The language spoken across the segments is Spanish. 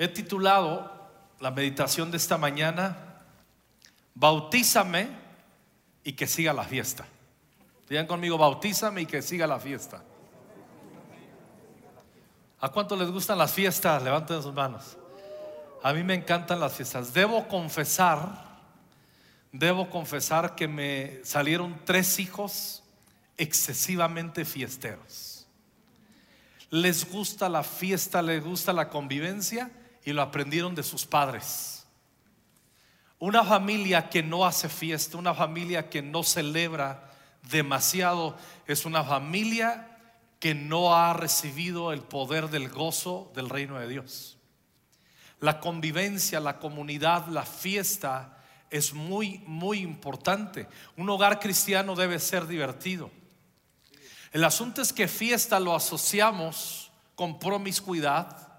He titulado la meditación de esta mañana, Bautízame y que siga la fiesta. Digan conmigo, bautízame y que siga la fiesta. ¿A cuánto les gustan las fiestas? Levanten sus manos. A mí me encantan las fiestas. Debo confesar, debo confesar que me salieron tres hijos excesivamente fiesteros. Les gusta la fiesta, les gusta la convivencia y lo aprendieron de sus padres. Una familia que no hace fiesta, una familia que no celebra demasiado, es una familia que no ha recibido el poder del gozo del reino de Dios. La convivencia, la comunidad, la fiesta es muy, muy importante. Un hogar cristiano debe ser divertido. El asunto es que fiesta lo asociamos con promiscuidad,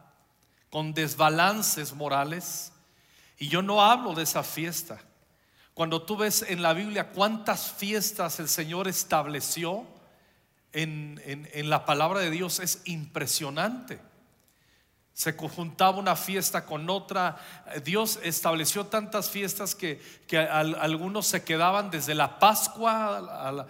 con desbalances morales, y yo no hablo de esa fiesta. Cuando tú ves en la Biblia cuántas fiestas el Señor estableció, en, la palabra de Dios es impresionante. Se conjuntaba una fiesta con otra. Dios estableció tantas fiestas que, algunos se quedaban desde la Pascua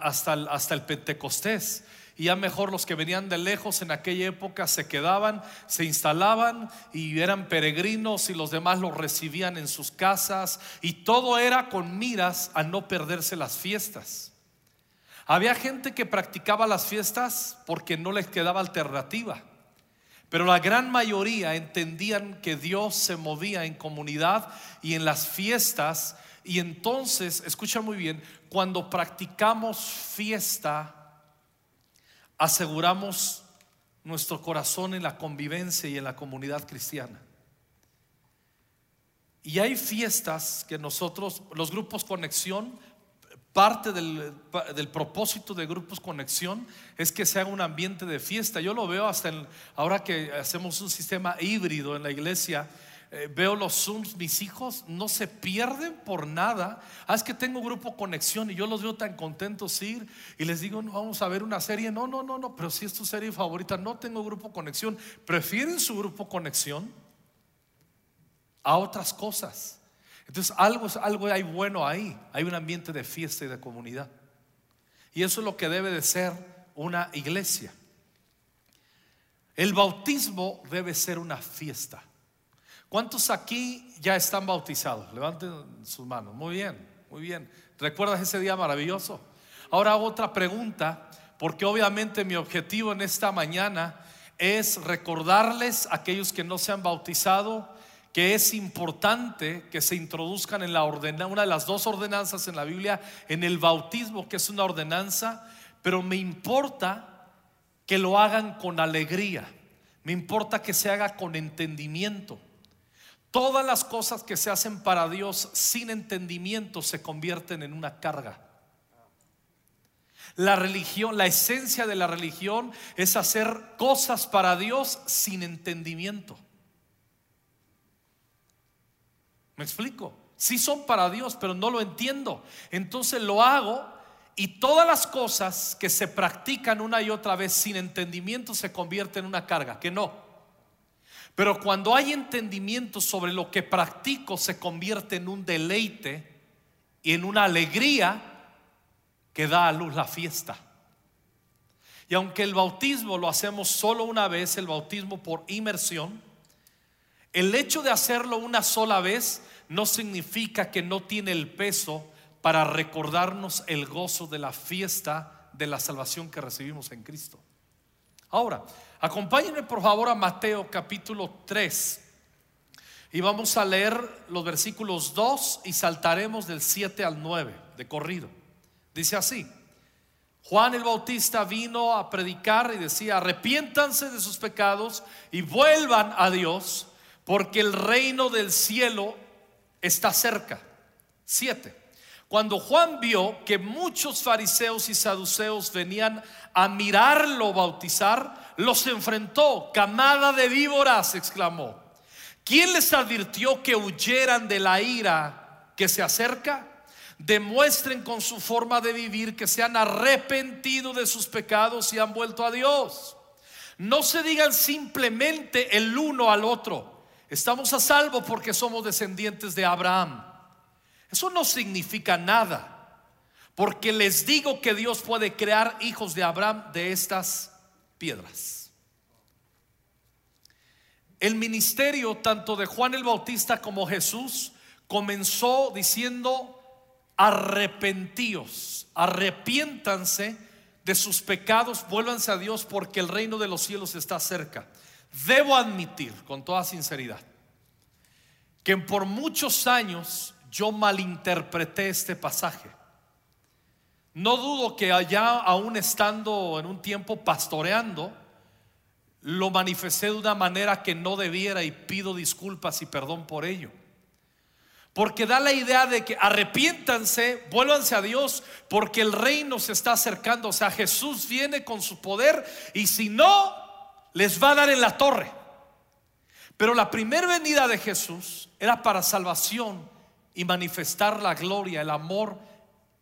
hasta, hasta el Pentecostés. Y ya mejor los que venían de lejos en aquella época se quedaban, se instalaban y eran peregrinos y los demás los recibían en sus casas. Y todo era con miras a no perderse las fiestas. Había gente que practicaba las fiestas porque no les quedaba alternativa. Pero la gran mayoría entendían que Dios se movía en comunidad y en las fiestas. Y entonces, escucha muy bien, cuando practicamos fiesta, aseguramos nuestro corazón en la convivencia y en la comunidad cristiana. Y hay fiestas que nosotros, los grupos conexión, Parte del, propósito de Grupos Conexión es que sea un ambiente de fiesta. Yo lo veo hasta ahora que hacemos un sistema híbrido en la iglesia. Eh, veo los Zooms, mis hijos no se pierden por nada. Ah, es que tengo grupo conexión y yo los veo tan contentos ir y les digo, no, vamos a ver una serie. No, no, no, no, pero si es tu serie favorita, no tengo grupo conexión. Prefieren su grupo conexión a otras cosas. Entonces algo, algo hay bueno ahí, hay un ambiente de fiesta y de comunidad. Y eso es lo que debe de ser una iglesia. El bautismo debe ser una fiesta. ¿Cuántos aquí ya están bautizados? Levanten sus manos. Muy bien, muy bien. ¿Recuerdas ese día maravilloso? Ahora otra pregunta, porque obviamente mi objetivo en esta mañana es recordarles a aquellos que no se han bautizado que es importante que se introduzcan en la ordenanza, una de las dos ordenanzas en la Biblia, en el bautismo, que es una ordenanza, pero me importa que lo hagan con alegría, me importa que se haga con entendimiento. Todas las cosas que se hacen para Dios sin entendimiento se convierten en una carga. La religión, la esencia de la religión es hacer cosas para Dios sin entendimiento. ¿Me explico? Sí son para Dios, pero no lo entiendo. Entonces lo hago y todas las cosas que se practican una y otra vez sin entendimiento se convierten en una carga, que no. Pero cuando hay entendimiento sobre lo que practico se convierte en un deleite y en una alegría que da a luz la fiesta. Y aunque el bautismo lo hacemos solo una vez, el bautismo por inmersión, el hecho de hacerlo una sola vez no significa que no tiene el peso para recordarnos el gozo de la fiesta de la salvación que recibimos en Cristo. Ahora, acompáñenme por favor a Mateo capítulo 3 y vamos a leer los versículos 2 y saltaremos del 7 al 9 de corrido. Dice así, Juan el Bautista vino a predicar y decía, arrepiéntanse de sus pecados y vuelvan a Dios porque el reino del cielo está cerca. Siete. Cuando Juan vio que muchos fariseos y saduceos venían a mirarlo bautizar, los enfrentó. Camada de víboras, exclamó. ¿Quién les advirtió que huyeran de la ira que se acerca? Demuestren con su forma de vivir que se han arrepentido de sus pecados y han vuelto a Dios. No se digan simplemente el uno al otro. Estamos a salvo porque somos descendientes de Abraham. Eso no significa nada. Porque les digo que Dios puede crear hijos de Abraham de estas piedras. El ministerio tanto de Juan el Bautista como Jesús comenzó diciendo, arrepentíos, arrepiéntanse de sus pecados, vuélvanse a Dios porque el reino de los cielos está cerca. Debo admitir con toda sinceridad que por muchos años yo malinterpreté este pasaje. No dudo que allá, aún estando en un tiempo pastoreando, lo manifesté de una manera que no debiera y pido disculpas y perdón por ello. Porque da la idea de que arrepiéntanse, vuélvanse a Dios, porque el reino se está acercando. O sea, Jesús viene con su poder y si no, les va a dar en la torre. Pero la primera venida de Jesús era para salvación y manifestar la gloria, el amor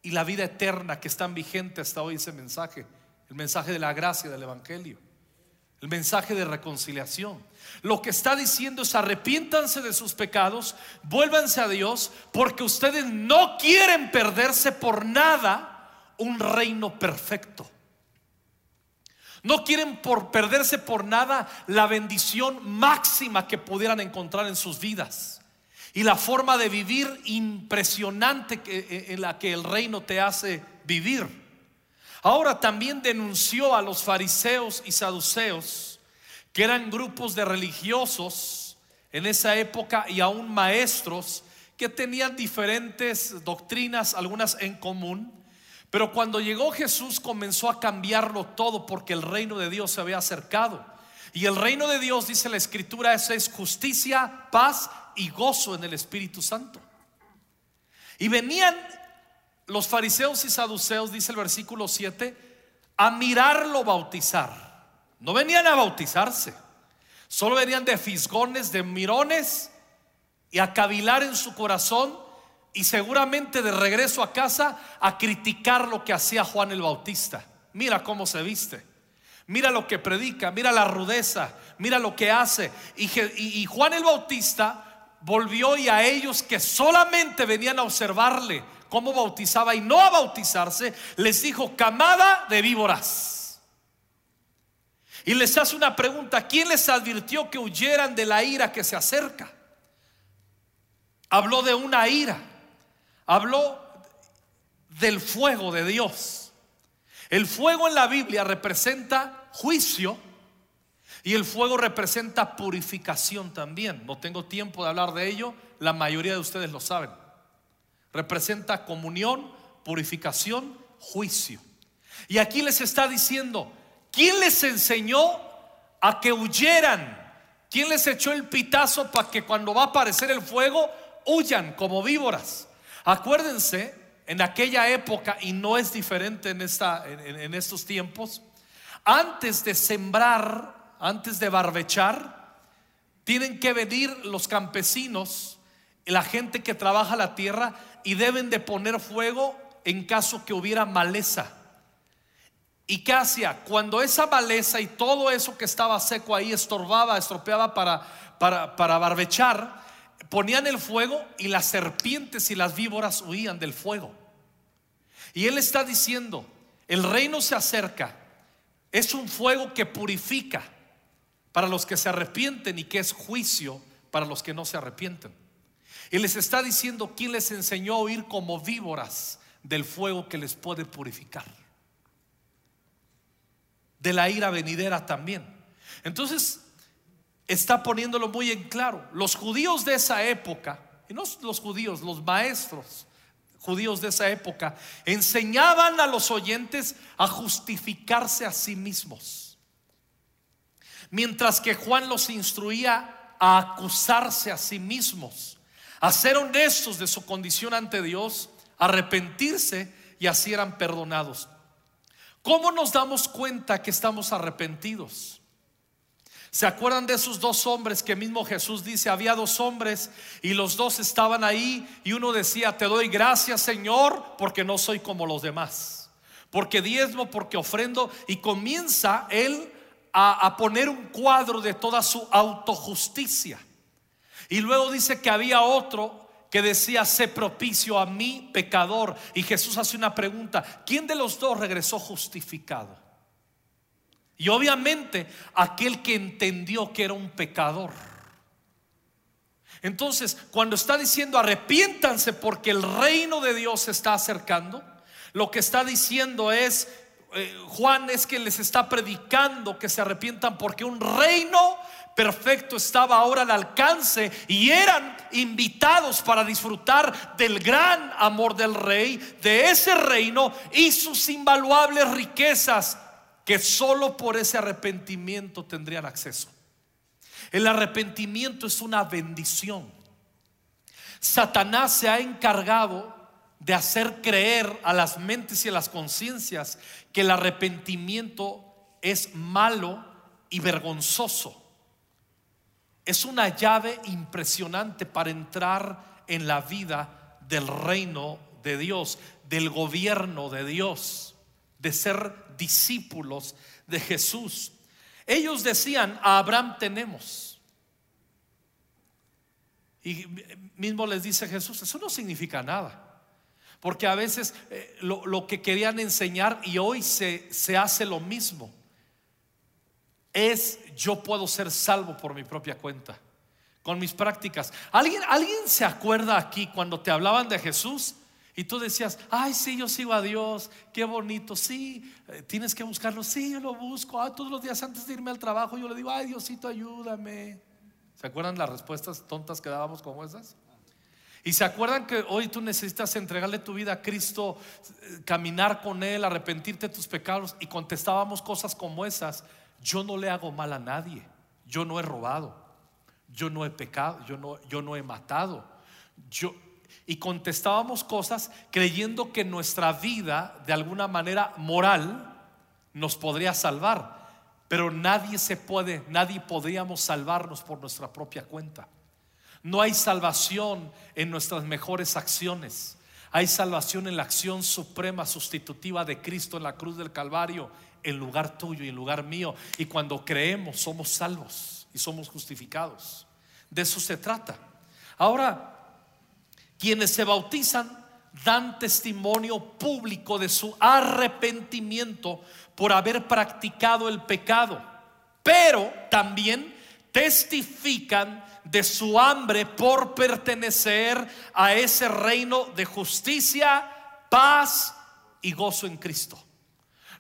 y la vida eterna que están vigentes hasta hoy ese mensaje, el mensaje de la gracia del Evangelio, el mensaje de reconciliación. Lo que está diciendo es arrepiéntanse de sus pecados, vuélvanse a Dios, porque ustedes no quieren perderse por nada un reino perfecto. No quieren por perderse por nada la bendición máxima que pudieran encontrar en sus vidas y la forma de vivir impresionante eh, en la que el reino te hace vivir. Ahora también denunció a los fariseos y saduceos que eran grupos de religiosos en esa época y aún maestros que tenían diferentes doctrinas, algunas en común. Pero cuando llegó Jesús comenzó a cambiarlo todo porque el reino de Dios se había acercado. Y el reino de Dios, dice la escritura, es, es justicia, paz y gozo en el Espíritu Santo. Y venían los fariseos y saduceos, dice el versículo 7, a mirarlo bautizar. No venían a bautizarse, solo venían de fisgones, de mirones y a cavilar en su corazón y seguramente de regreso a casa a criticar lo que hacía Juan el Bautista. Mira cómo se viste. Mira lo que predica, mira la rudeza, mira lo que hace. Y, Juan el Bautista volvió y a ellos que solamente venían a observarle cómo bautizaba y no a bautizarse, les dijo, camada de víboras. Y les hace una pregunta, ¿quién les advirtió que huyeran de la ira que se acerca? Habló de una ira, habló del fuego de Dios. El fuego en la Biblia representa juicio y el fuego representa purificación también. No tengo tiempo de hablar de ello, la mayoría de ustedes lo saben. Representa comunión, purificación, juicio. Y aquí les está diciendo, ¿Quién les enseñó a que huyeran? ¿Quién les echó el pitazo para que cuando va a aparecer el fuego huyan como víboras? Acuérdense, en aquella época, y no es diferente en, esta, en, estos tiempos, antes de sembrar, antes de barbechar, tienen que venir los campesinos, la gente que trabaja la tierra, y deben de poner fuego en caso que hubiera maleza. ¿Y qué hacía? Cuando esa maleza y todo eso que estaba seco ahí estorbaba, estropeaba para, para, para barbechar, ponían el fuego y las serpientes y las víboras huían del fuego. Y él está diciendo, el reino se acerca, es un fuego que purifica para los que se arrepienten y que es juicio para los que no se arrepienten. Y les está diciendo quién les enseñó a huir como víboras del fuego que les puede purificar de la ira venidera también. Entonces, está poniéndolo muy en claro. Los judíos de esa época, y no los judíos, los maestros judíos de esa época, enseñaban a los oyentes a justificarse a sí mismos. Mientras que Juan los instruía a acusarse a sí mismos, a ser honestos de su condición ante Dios, arrepentirse y así eran perdonados. ¿Cómo nos damos cuenta que estamos arrepentidos? ¿Se acuerdan de esos dos hombres que mismo Jesús dice, había dos hombres y los dos estaban ahí y uno decía, te doy gracias Señor porque no soy como los demás, porque diezmo, porque ofrendo y comienza él a, a poner un cuadro de toda su autojusticia. Y luego dice que había otro que decía, sé propicio a mí, pecador. Y Jesús hace una pregunta, ¿quién de los dos regresó justificado? Y obviamente aquel que entendió que era un pecador. Entonces, cuando está diciendo arrepiéntanse porque el reino de Dios se está acercando, lo que está diciendo es, eh, Juan es que les está predicando que se arrepientan porque un reino perfecto estaba ahora al alcance y eran invitados para disfrutar del gran amor del rey, de ese reino y sus invaluables riquezas que solo por ese arrepentimiento tendrían acceso. El arrepentimiento es una bendición. Satanás se ha encargado de hacer creer a las mentes y a las conciencias que el arrepentimiento es malo y vergonzoso. Es una llave impresionante para entrar en la vida del reino de Dios, del gobierno de Dios, de ser discípulos de Jesús. Ellos decían, a Abraham tenemos. Y mismo les dice Jesús, eso no significa nada. Porque a veces eh, lo, que querían enseñar y hoy se, se hace lo mismo es yo puedo ser salvo por mi propia cuenta, con mis prácticas. ¿Alguien, ¿Alguien se acuerda aquí cuando te hablaban de Jesús? Y tú decías, ay, sí, yo sigo a Dios, qué bonito, sí, eh, tienes que buscarlo, sí, yo lo busco. Ah, todos los días antes de irme al trabajo yo le digo, ay, Diosito, ayúdame. ¿Se acuerdan las respuestas tontas que dábamos como esas? Y se acuerdan que hoy tú necesitas entregarle tu vida a Cristo, eh, caminar con Él, arrepentirte de tus pecados y contestábamos cosas como esas. Yo no le hago mal a nadie, yo no he robado, yo no he pecado, yo no, yo no he matado. Yo, y contestábamos cosas creyendo que nuestra vida, de alguna manera moral, nos podría salvar. Pero nadie se puede, nadie podríamos salvarnos por nuestra propia cuenta. No hay salvación en nuestras mejores acciones. Hay salvación en la acción suprema sustitutiva de Cristo en la cruz del Calvario, en lugar tuyo y en lugar mío. Y cuando creemos somos salvos y somos justificados. De eso se trata. Ahora, quienes se bautizan dan testimonio público de su arrepentimiento por haber practicado el pecado, pero también testifican de su hambre por pertenecer a ese reino de justicia, paz y gozo en Cristo.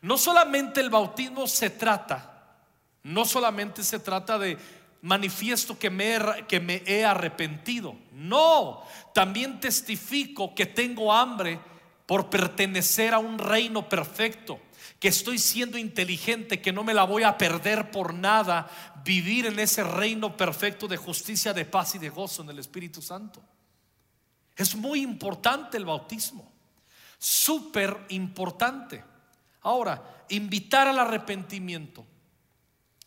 No solamente el bautismo se trata, no solamente se trata de manifiesto que me, he, que me he arrepentido, no, también testifico que tengo hambre por pertenecer a un reino perfecto que estoy siendo inteligente, que no me la voy a perder por nada, vivir en ese reino perfecto de justicia, de paz y de gozo en el Espíritu Santo. Es muy importante el bautismo, súper importante. Ahora, invitar al arrepentimiento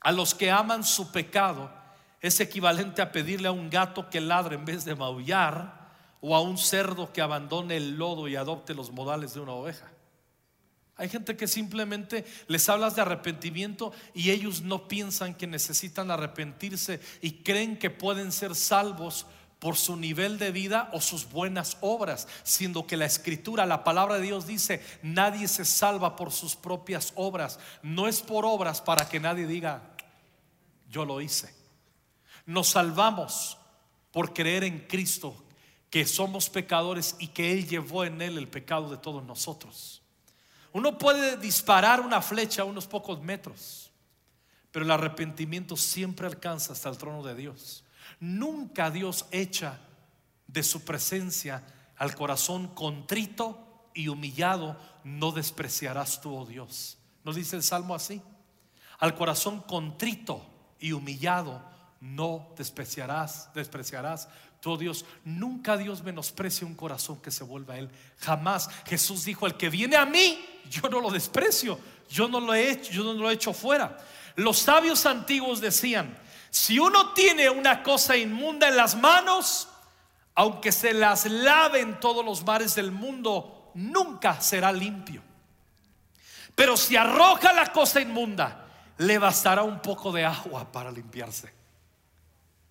a los que aman su pecado es equivalente a pedirle a un gato que ladre en vez de maullar o a un cerdo que abandone el lodo y adopte los modales de una oveja. Hay gente que simplemente les hablas de arrepentimiento y ellos no piensan que necesitan arrepentirse y creen que pueden ser salvos por su nivel de vida o sus buenas obras, siendo que la escritura, la palabra de Dios dice, nadie se salva por sus propias obras, no es por obras para que nadie diga, yo lo hice. Nos salvamos por creer en Cristo, que somos pecadores y que Él llevó en Él el pecado de todos nosotros. Uno puede disparar una flecha a unos pocos metros, pero el arrepentimiento siempre alcanza hasta el trono de Dios. Nunca Dios echa de su presencia al corazón contrito y humillado, no despreciarás tú, oh Dios. ¿No dice el Salmo así? Al corazón contrito y humillado, no despreciarás, despreciarás todo Dios, nunca Dios menosprecia un corazón que se vuelva a Él. Jamás. Jesús dijo, el que viene a mí, yo no lo desprecio. Yo no lo he hecho, yo no lo he hecho fuera. Los sabios antiguos decían, si uno tiene una cosa inmunda en las manos, aunque se las lave en todos los mares del mundo, nunca será limpio. Pero si arroja la cosa inmunda le bastará un poco de agua para limpiarse.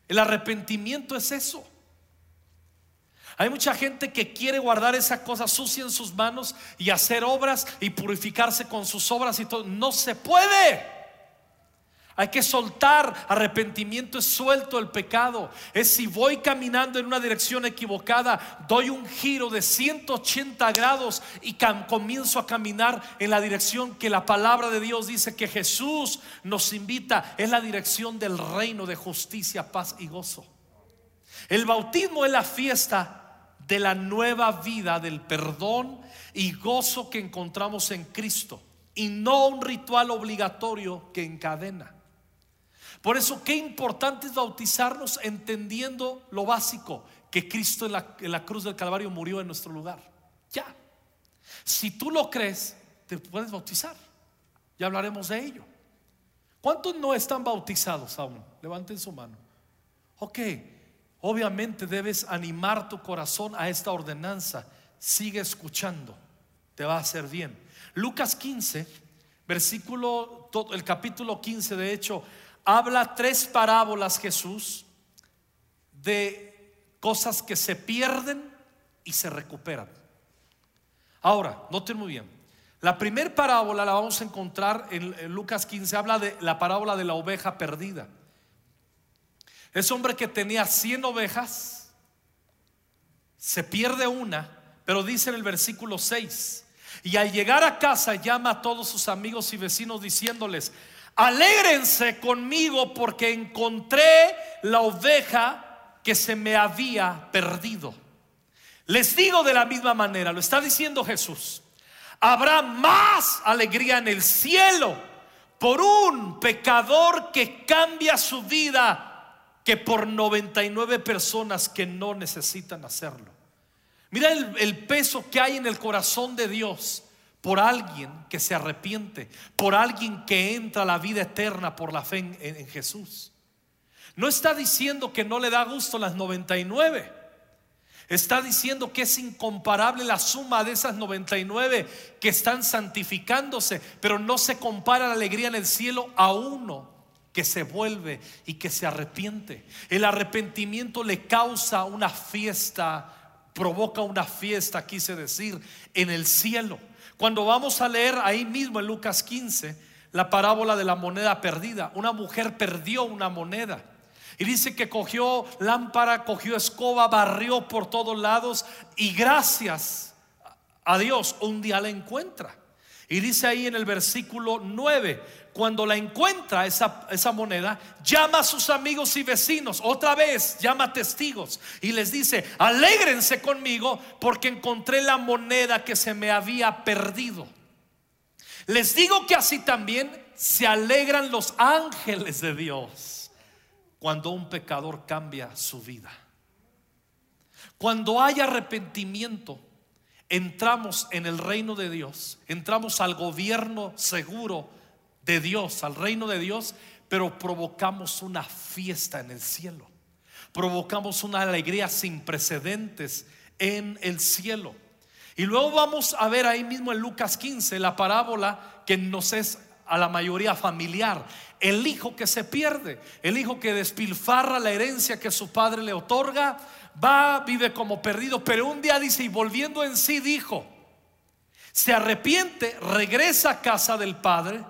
El arrepentimiento es eso. Hay mucha gente que quiere guardar esa cosa sucia en sus manos y hacer obras y purificarse con sus obras y todo. No se puede. Hay que soltar, arrepentimiento es suelto el pecado. Es si voy caminando en una dirección equivocada, doy un giro de 180 grados y comienzo a caminar en la dirección que la palabra de Dios dice que Jesús nos invita. Es la dirección del reino de justicia, paz y gozo. El bautismo es la fiesta de la nueva vida, del perdón y gozo que encontramos en Cristo. Y no un ritual obligatorio que encadena. Por eso, qué importante es bautizarnos entendiendo lo básico, que Cristo en la, cruz del Calvario murió en nuestro lugar. Ya. Si tú lo crees, te puedes bautizar. Ya hablaremos de ello. ¿Cuántos no están bautizados aún? Levanten su mano. Ok, obviamente debes animar tu corazón a esta ordenanza. Sigue escuchando, te va a hacer bien. Lucas 15, versículo, el capítulo 15, de hecho, habla tres parábolas Jesús de cosas que se pierden y se recuperan. Ahora, noten muy bien. La primera parábola la vamos a encontrar en, Lucas 15, habla de la parábola de la oveja perdida. Es hombre que tenía 100 ovejas, se pierde una, pero dice en el versículo 6, y al llegar a casa llama a todos sus amigos y vecinos diciéndoles, Alégrense conmigo porque encontré la oveja que se me había perdido. Les digo de la misma manera, lo está diciendo Jesús, habrá más alegría en el cielo por un pecador que cambia su vida que por 99 personas que no necesitan hacerlo. Mira el, el peso que hay en el corazón de Dios por alguien que se arrepiente, por alguien que entra a la vida eterna por la fe en, Jesús. No está diciendo que no le da gusto las 99. Está diciendo que es incomparable la suma de esas 99 que están santificándose, pero no se compara la alegría en el cielo a uno que se vuelve y que se arrepiente. El arrepentimiento le causa una fiesta, provoca una fiesta, quise decir, en el cielo. Cuando vamos a leer ahí mismo en Lucas 15 la parábola de la moneda perdida, una mujer perdió una moneda. Y dice que cogió lámpara, cogió escoba, barrió por todos lados y gracias a Dios un día la encuentra. Y dice ahí en el versículo 9, cuando la encuentra esa, esa, moneda, llama a sus amigos y vecinos, otra vez llama testigos y les dice, alégrense conmigo porque encontré la moneda que se me había perdido. Les digo que así también se alegran los ángeles de Dios cuando un pecador cambia su vida. Cuando hay arrepentimiento, entramos en el reino de Dios, entramos al gobierno seguro de Dios, al reino de Dios, pero provocamos una fiesta en el cielo. Provocamos una alegría sin precedentes en el cielo. Y luego vamos a ver ahí mismo en Lucas 15 la parábola que nos es a la mayoría familiar. El hijo que se pierde, el hijo que despilfarra la herencia que su padre le otorga, va, vive como perdido, pero un día dice, y volviendo en sí dijo, se arrepiente, regresa a casa del padre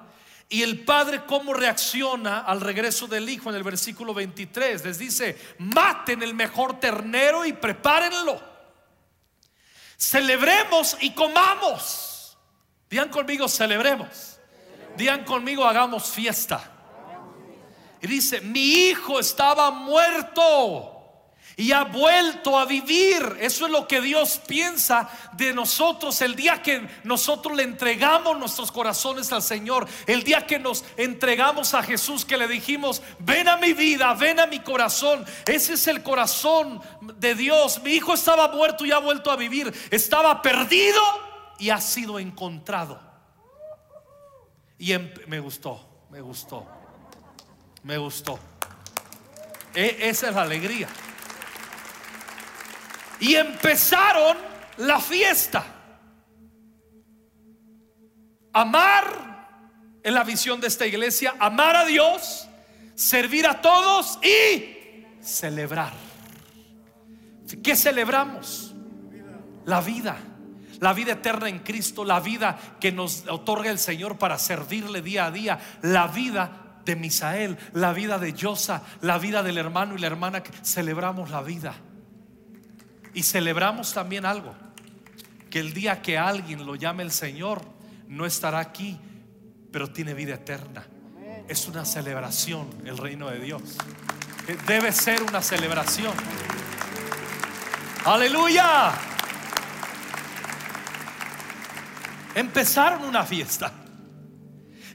y el padre cómo reacciona al regreso del hijo en el versículo 23. Les dice, maten el mejor ternero y prepárenlo. Celebremos y comamos. Digan conmigo, celebremos. Digan conmigo, hagamos fiesta. Y dice, mi hijo estaba muerto y ha vuelto a vivir. Eso es lo que Dios piensa de nosotros el día que nosotros le entregamos nuestros corazones al Señor, el día que nos entregamos a Jesús, que le dijimos, ven a mi vida, ven a mi corazón. Ese es el corazón de Dios. Mi hijo estaba muerto y ha vuelto a vivir. Estaba perdido y ha sido encontrado. Y em, me gustó, me gustó, me gustó. E, esa es la alegría y empezaron la fiesta. Amar en la visión de esta iglesia, amar a Dios, servir a todos y celebrar. ¿Qué celebramos? La vida, la vida eterna en Cristo, la vida que nos otorga el Señor para servirle día a día, la vida de Misael, la vida de Yosa, la vida del hermano y la hermana que celebramos la vida. Y celebramos también algo, que el día que alguien lo llame el Señor, no estará aquí, pero tiene vida eterna. Es una celebración el reino de Dios. Eh, debe ser una celebración. Aleluya. Empezaron una fiesta.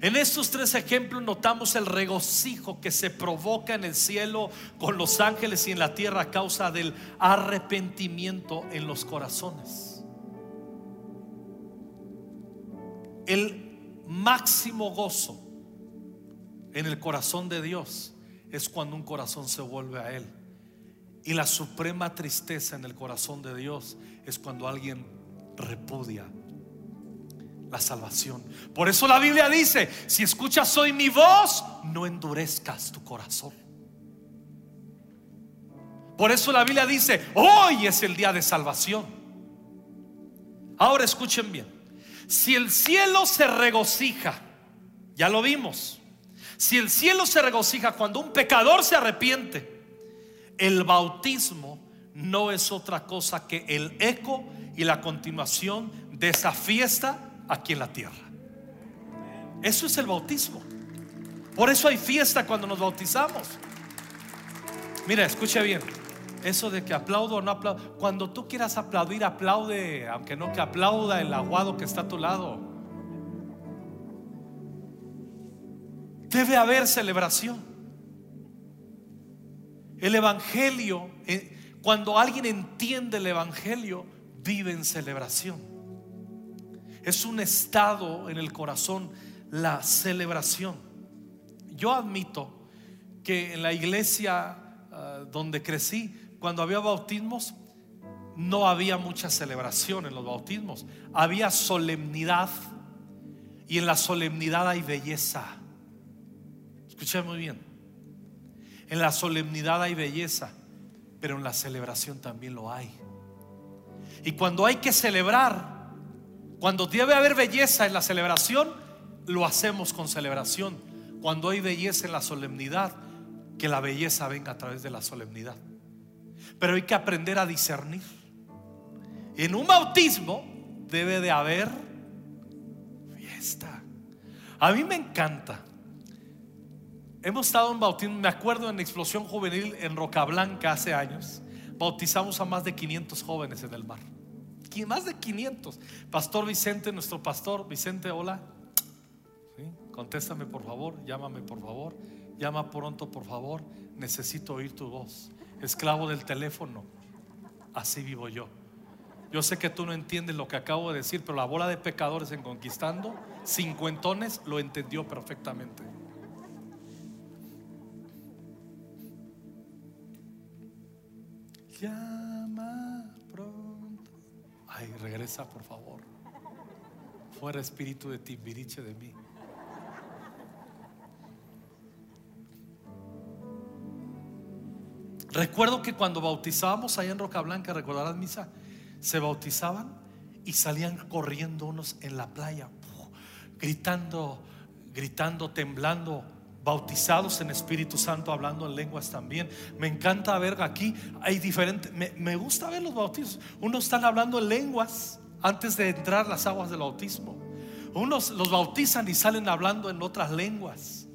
En estos tres ejemplos notamos el regocijo que se provoca en el cielo con los ángeles y en la tierra a causa del arrepentimiento en los corazones. El máximo gozo en el corazón de Dios es cuando un corazón se vuelve a Él. Y la suprema tristeza en el corazón de Dios es cuando alguien repudia la salvación. Por eso la Biblia dice, si escuchas hoy mi voz, no endurezcas tu corazón. Por eso la Biblia dice, hoy es el día de salvación. Ahora escuchen bien, si el cielo se regocija, ya lo vimos, si el cielo se regocija cuando un pecador se arrepiente, el bautismo no es otra cosa que el eco y la continuación de esa fiesta aquí en la tierra. Eso es el bautismo. Por eso hay fiesta cuando nos bautizamos. Mira, escucha bien. Eso de que aplaudo o no aplaudo. Cuando tú quieras aplaudir, aplaude, aunque no que aplauda el aguado que está a tu lado. Debe haber celebración. El Evangelio, eh, cuando alguien entiende el Evangelio, vive en celebración. Es un estado en el corazón la celebración. Yo admito que en la iglesia ah, donde crecí, cuando había bautismos, no había mucha celebración en los bautismos. Había solemnidad y en la solemnidad hay belleza. Escuchen muy bien. En la solemnidad hay belleza, pero en la celebración también lo hay. Y cuando hay que celebrar, cuando debe haber belleza en la celebración, lo hacemos con celebración. Cuando hay belleza en la solemnidad, que la belleza venga a través de la solemnidad. Pero hay que aprender a discernir. En un bautismo debe de haber fiesta. A mí me encanta. Hemos estado en bautismo, me acuerdo en explosión juvenil en Roca Blanca hace años. Bautizamos a más de 500 jóvenes en el mar más de 500. Pastor Vicente, nuestro pastor, Vicente, hola. Contéstame por favor, llámame por favor, llama pronto por favor, necesito oír tu voz. Esclavo del teléfono, así vivo yo. Yo sé que tú no entiendes lo que acabo de decir, pero la bola de pecadores en conquistando, cincuentones, lo entendió perfectamente. Llama Ay, regresa por favor. Fuera espíritu de Timbiriche de mí. Recuerdo que cuando bautizábamos allá en Roca Blanca, recordarás misa, se bautizaban y salían corriendo unos en la playa, gritando, gritando, temblando, bautizados en Espíritu Santo, hablando en lenguas también. Me encanta ver aquí, hay diferentes, me, gusta ver los bautizos. Unos están hablando en lenguas antes de entrar las aguas del bautismo. Unos los bautizan y salen hablando en otras lenguas.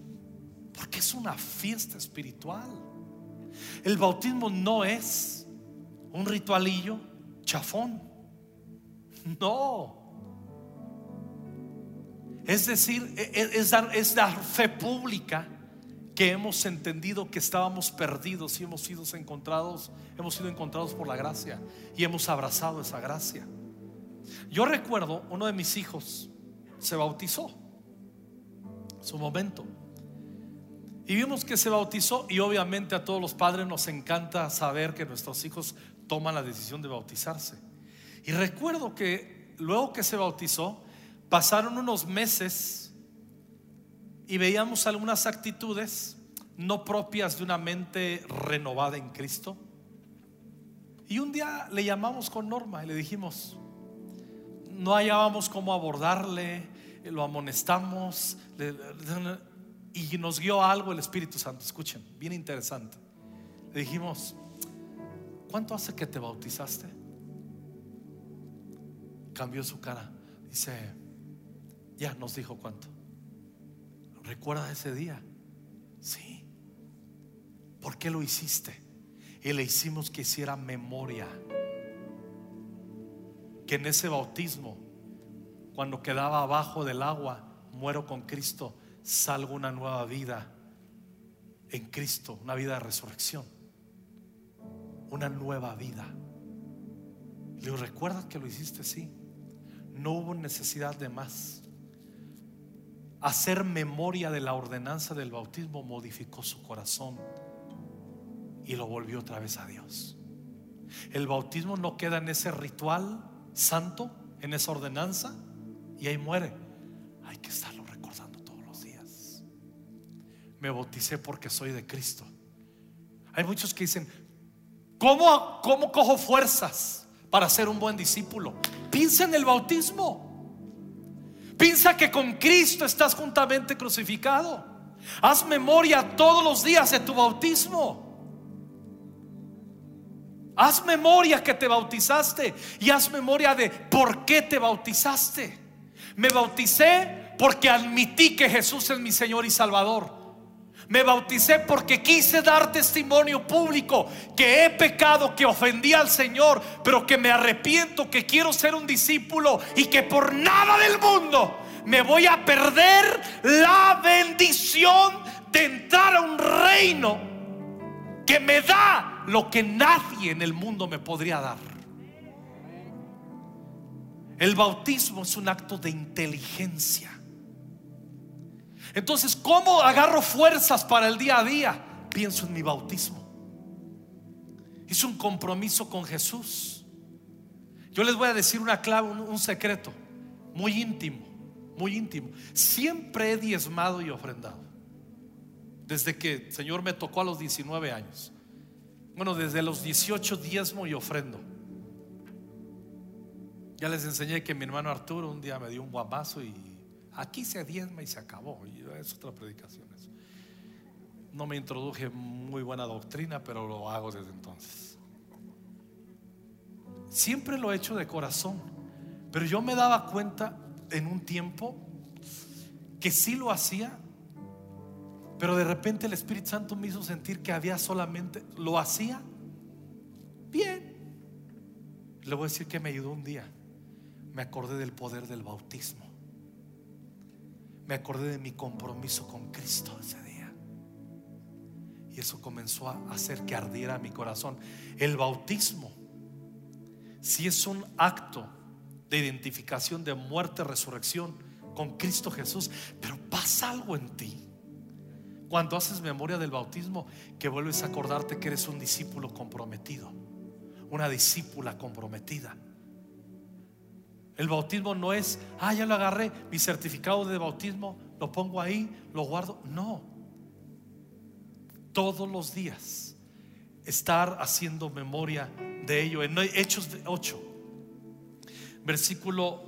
Porque es una fiesta espiritual. El bautismo no es un ritualillo chafón. No. Es decir, e, e, es dar, es dar fe pública que hemos entendido que estábamos perdidos y hemos sido encontrados, hemos sido encontrados por la gracia y hemos abrazado esa gracia. Yo recuerdo, uno de mis hijos se bautizó, su momento. Y vimos que se bautizó y obviamente a todos los padres nos encanta saber que nuestros hijos toman la decisión de bautizarse. Y recuerdo que luego que se bautizó, Pasaron unos meses y veíamos algunas actitudes no propias de una mente renovada en Cristo. Y un día le llamamos con Norma y le dijimos, no hallábamos cómo abordarle, lo amonestamos y nos guió algo el Espíritu Santo. Escuchen, bien interesante. Le dijimos, ¿cuánto hace que te bautizaste? Cambió su cara. Dice, ya nos dijo cuánto. ¿Recuerda ese día? Sí. ¿Por qué lo hiciste? Y le hicimos que hiciera memoria. Que en ese bautismo, cuando quedaba abajo del agua, muero con Cristo, salgo una nueva vida en Cristo, una vida de resurrección, una nueva vida. Le digo, ¿recuerdas que lo hiciste? Sí. No hubo necesidad de más. Hacer memoria de la ordenanza del bautismo modificó su corazón y lo volvió otra vez a Dios. El bautismo no queda en ese ritual santo, en esa ordenanza, y ahí muere. Hay que estarlo recordando todos los días. Me bauticé porque soy de Cristo. Hay muchos que dicen, ¿cómo, cómo cojo fuerzas para ser un buen discípulo? Piensa en el bautismo. Piensa que con Cristo estás juntamente crucificado. Haz memoria todos los días de tu bautismo. Haz memoria que te bautizaste y haz memoria de por qué te bautizaste. Me bauticé porque admití que Jesús es mi Señor y Salvador. Me bauticé porque quise dar testimonio público que he pecado, que ofendí al Señor, pero que me arrepiento, que quiero ser un discípulo y que por nada del mundo me voy a perder la bendición de entrar a un reino que me da lo que nadie en el mundo me podría dar. El bautismo es un acto de inteligencia. Entonces, ¿cómo agarro fuerzas para el día a día? Pienso en mi bautismo. Hice un compromiso con Jesús. Yo les voy a decir una clave, un, secreto muy íntimo, muy íntimo. Siempre he diezmado y ofrendado. Desde que el Señor me tocó a los 19 años. Bueno, desde los 18 diezmo y ofrendo. Ya les enseñé que mi hermano Arturo un día me dio un guamazo y aquí se diezma y se acabó. Y es otra predicación. No me introduje muy buena doctrina, pero lo hago desde entonces. Siempre lo he hecho de corazón, pero yo me daba cuenta en un tiempo que sí lo hacía, pero de repente el Espíritu Santo me hizo sentir que había solamente, lo hacía bien. Le voy a decir que me ayudó un día me acordé del poder del bautismo. Me acordé de mi compromiso con Cristo ese día. Y eso comenzó a hacer que ardiera mi corazón. El bautismo, si es un acto de identificación de muerte, resurrección con Cristo Jesús, pero pasa algo en ti. Cuando haces memoria del bautismo, que vuelves a acordarte que eres un discípulo comprometido, una discípula comprometida el bautismo no es, ah, ya lo agarré, mi certificado de bautismo, lo pongo ahí, lo guardo. No. Todos los días estar haciendo memoria de ello. En Hechos 8, versículo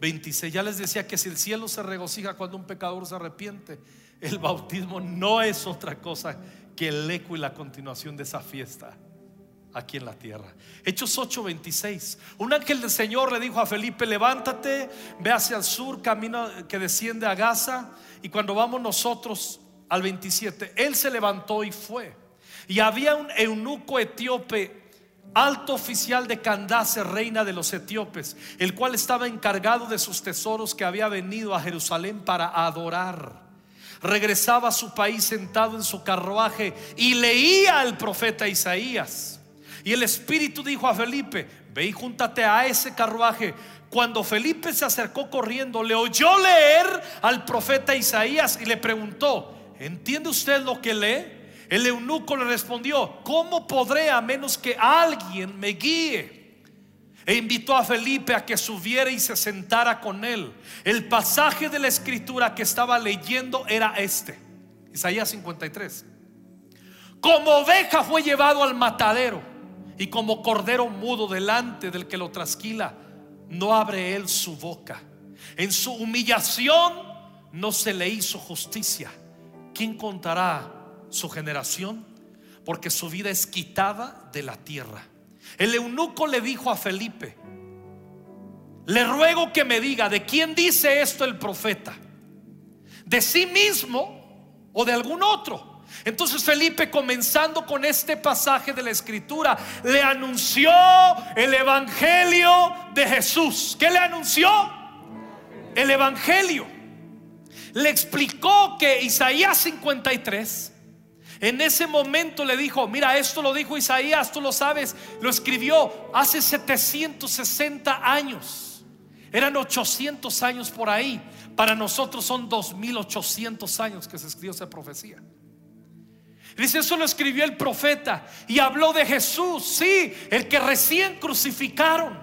26. Ya les decía que si el cielo se regocija cuando un pecador se arrepiente, el bautismo no es otra cosa que el eco y la continuación de esa fiesta aquí en la tierra. Hechos 8:26. Un ángel del Señor le dijo a Felipe, levántate, ve hacia el sur, camino que desciende a Gaza. Y cuando vamos nosotros al 27, él se levantó y fue. Y había un eunuco etíope, alto oficial de Candace, reina de los etíopes, el cual estaba encargado de sus tesoros que había venido a Jerusalén para adorar regresaba a su país sentado en su carruaje y leía al profeta Isaías. Y el Espíritu dijo a Felipe, ve y júntate a ese carruaje. Cuando Felipe se acercó corriendo, le oyó leer al profeta Isaías y le preguntó, ¿entiende usted lo que lee? El eunuco le respondió, ¿cómo podré a menos que alguien me guíe? e invitó a Felipe a que subiera y se sentara con él. El pasaje de la escritura que estaba leyendo era este, Isaías 53. Como oveja fue llevado al matadero y como cordero mudo delante del que lo trasquila, no abre él su boca. En su humillación no se le hizo justicia. ¿Quién contará su generación? Porque su vida es quitada de la tierra. El eunuco le dijo a Felipe, le ruego que me diga, ¿de quién dice esto el profeta? ¿De sí mismo o de algún otro? Entonces Felipe, comenzando con este pasaje de la escritura, le anunció el Evangelio de Jesús. ¿Qué le anunció? El Evangelio. Le explicó que Isaías 53 en ese momento le dijo, mira, esto lo dijo Isaías, tú lo sabes, lo escribió hace 760 años. Eran 800 años por ahí. Para nosotros son 2800 años que se escribió esa profecía. Dice, eso lo escribió el profeta y habló de Jesús, sí, el que recién crucificaron.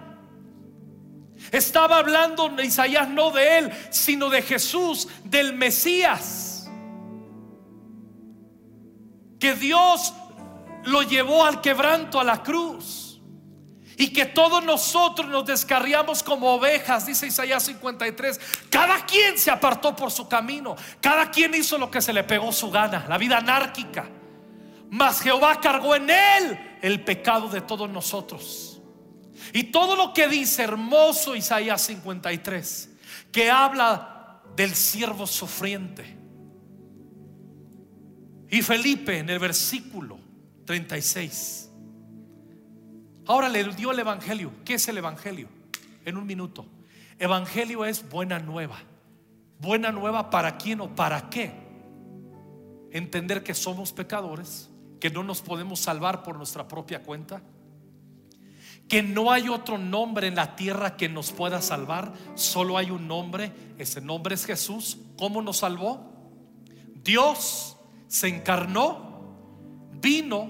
Estaba hablando Isaías no de él, sino de Jesús, del Mesías que Dios lo llevó al quebranto, a la cruz. Y que todos nosotros nos descarriamos como ovejas, dice Isaías 53. Cada quien se apartó por su camino. Cada quien hizo lo que se le pegó su gana, la vida anárquica. Mas Jehová cargó en él el pecado de todos nosotros. Y todo lo que dice hermoso Isaías 53, que habla del siervo sufriente y Felipe en el versículo 36. Ahora le dio el Evangelio. ¿Qué es el Evangelio? En un minuto. Evangelio es buena nueva. Buena nueva para quién o para qué. Entender que somos pecadores, que no nos podemos salvar por nuestra propia cuenta, que no hay otro nombre en la tierra que nos pueda salvar, solo hay un nombre, ese nombre es Jesús. ¿Cómo nos salvó? Dios se encarnó, vino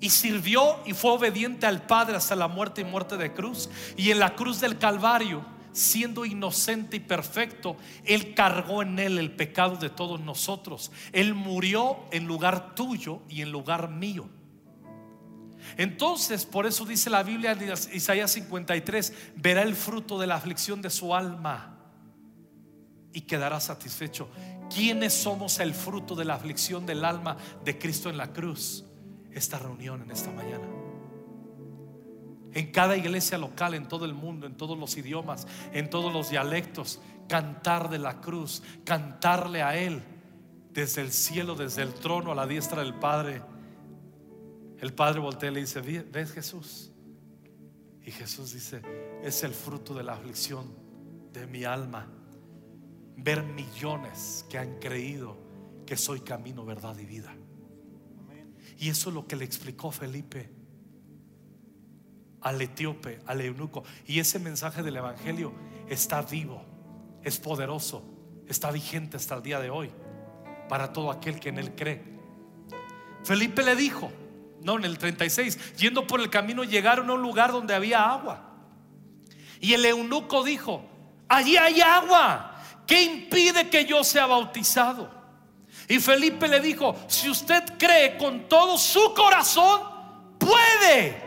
y sirvió y fue obediente al Padre hasta la muerte y muerte de cruz. Y en la cruz del Calvario, siendo inocente y perfecto, Él cargó en Él el pecado de todos nosotros. Él murió en lugar tuyo y en lugar mío. Entonces, por eso dice la Biblia en Isaías 53, verá el fruto de la aflicción de su alma y quedará satisfecho. ¿Quiénes somos el fruto de la aflicción del alma de Cristo en la cruz? Esta reunión en esta mañana. En cada iglesia local, en todo el mundo, en todos los idiomas, en todos los dialectos, cantar de la cruz, cantarle a Él desde el cielo, desde el trono a la diestra del Padre. El Padre voltea y le dice, ¿ves Jesús? Y Jesús dice, es el fruto de la aflicción de mi alma ver millones que han creído que soy camino, verdad y vida. Y eso es lo que le explicó Felipe al etíope, al eunuco. Y ese mensaje del Evangelio está vivo, es poderoso, está vigente hasta el día de hoy para todo aquel que en él cree. Felipe le dijo, no, en el 36, yendo por el camino llegaron a un lugar donde había agua. Y el eunuco dijo, allí hay agua. ¿qué impide que yo sea bautizado? Y Felipe le dijo, si usted cree con todo su corazón, puede.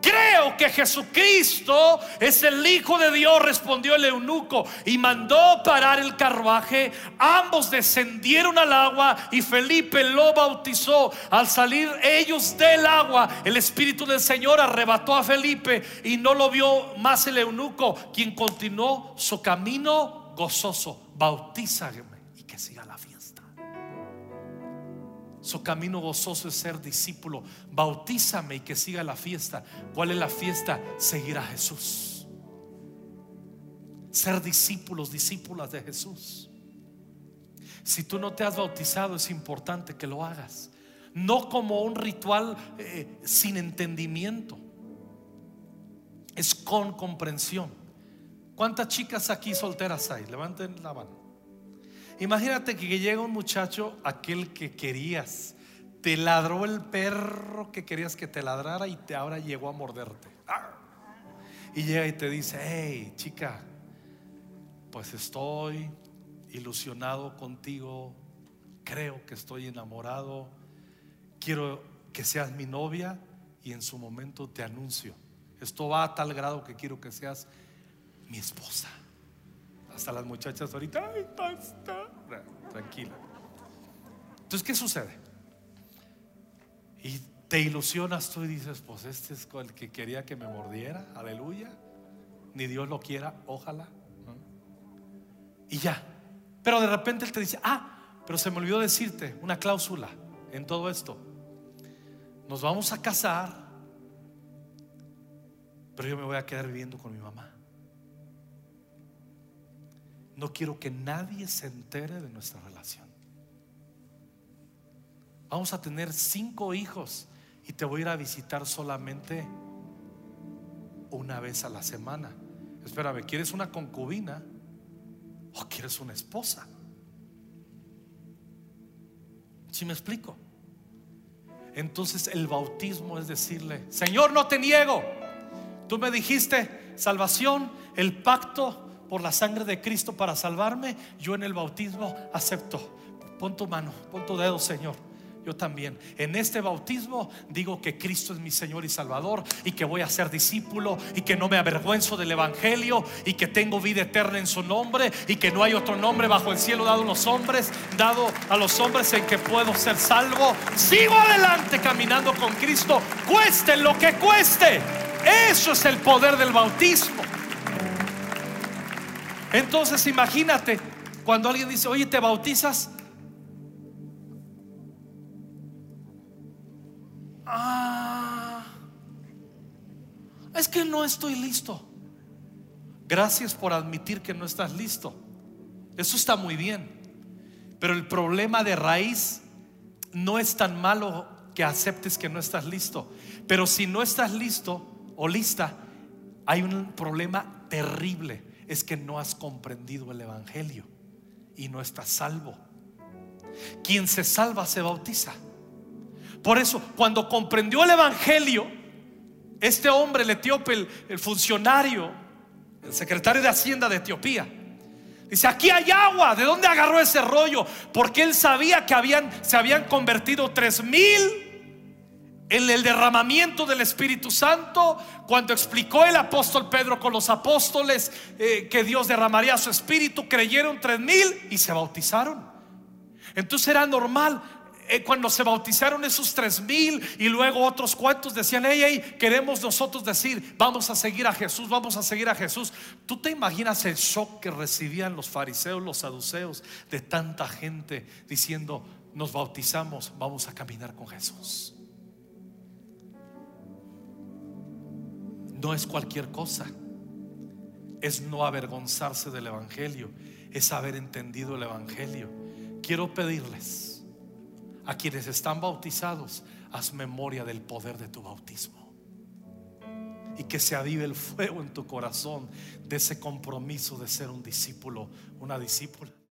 Creo que Jesucristo es el Hijo de Dios, respondió el eunuco y mandó parar el carruaje. Ambos descendieron al agua y Felipe lo bautizó. Al salir ellos del agua, el Espíritu del Señor arrebató a Felipe y no lo vio más el eunuco, quien continuó su camino gozoso, bautízame Su camino gozoso es ser discípulo. Bautízame y que siga la fiesta. ¿Cuál es la fiesta? Seguir a Jesús. Ser discípulos, discípulas de Jesús. Si tú no te has bautizado, es importante que lo hagas. No como un ritual eh, sin entendimiento. Es con comprensión. ¿Cuántas chicas aquí solteras hay? Levanten la mano. Imagínate que llega un muchacho, aquel que querías, te ladró el perro que querías que te ladrara y te ahora llegó a morderte. y llega y te dice, hey, chica, pues estoy ilusionado contigo, creo que estoy enamorado, quiero que seas mi novia y en su momento te anuncio. Esto va a tal grado que quiero que seas mi esposa. Hasta las muchachas ahorita, ay, basta. Tranquila. Entonces, ¿qué sucede? Y te ilusionas tú y dices, pues este es el que quería que me mordiera, aleluya. Ni Dios lo quiera, ojalá. Y ya. Pero de repente él te dice, ah, pero se me olvidó decirte una cláusula en todo esto. Nos vamos a casar, pero yo me voy a quedar viviendo con mi mamá. No quiero que nadie se entere de nuestra relación. Vamos a tener cinco hijos y te voy a ir a visitar solamente una vez a la semana. Espérame, ¿quieres una concubina o quieres una esposa? Si me explico? Entonces el bautismo es decirle, Señor, no te niego. Tú me dijiste salvación, el pacto por la sangre de Cristo para salvarme, yo en el bautismo acepto. Pon tu mano, pon tu dedo, Señor. Yo también. En este bautismo digo que Cristo es mi Señor y Salvador y que voy a ser discípulo y que no me avergüenzo del Evangelio y que tengo vida eterna en su nombre y que no hay otro nombre bajo el cielo dado a los hombres, dado a los hombres en que puedo ser salvo. Sigo adelante caminando con Cristo, cueste lo que cueste. Eso es el poder del bautismo. Entonces imagínate cuando alguien dice, oye, ¿te bautizas? Ah, es que no estoy listo. Gracias por admitir que no estás listo. Eso está muy bien. Pero el problema de raíz no es tan malo que aceptes que no estás listo. Pero si no estás listo o lista, hay un problema terrible es que no has comprendido el Evangelio y no estás salvo. Quien se salva se bautiza. Por eso, cuando comprendió el Evangelio, este hombre, el etíope, el, funcionario, el secretario de Hacienda de Etiopía, dice, aquí hay agua, ¿de dónde agarró ese rollo? Porque él sabía que habían, se habían convertido tres mil en el derramamiento del Espíritu Santo, cuando explicó el apóstol Pedro con los apóstoles eh, que Dios derramaría su Espíritu, creyeron tres mil y se bautizaron. Entonces era normal. Eh, cuando se bautizaron esos tres mil y luego otros cuantos decían, hey, hey, queremos nosotros decir, vamos a seguir a Jesús, vamos a seguir a Jesús. ¿Tú te imaginas el shock que recibían los fariseos, los saduceos, de tanta gente diciendo, nos bautizamos, vamos a caminar con Jesús? No es cualquier cosa. Es no avergonzarse del Evangelio, es haber entendido el Evangelio. Quiero pedirles a quienes están bautizados, haz memoria del poder de tu bautismo. Y que se avive el fuego en tu corazón de ese compromiso de ser un discípulo, una discípula.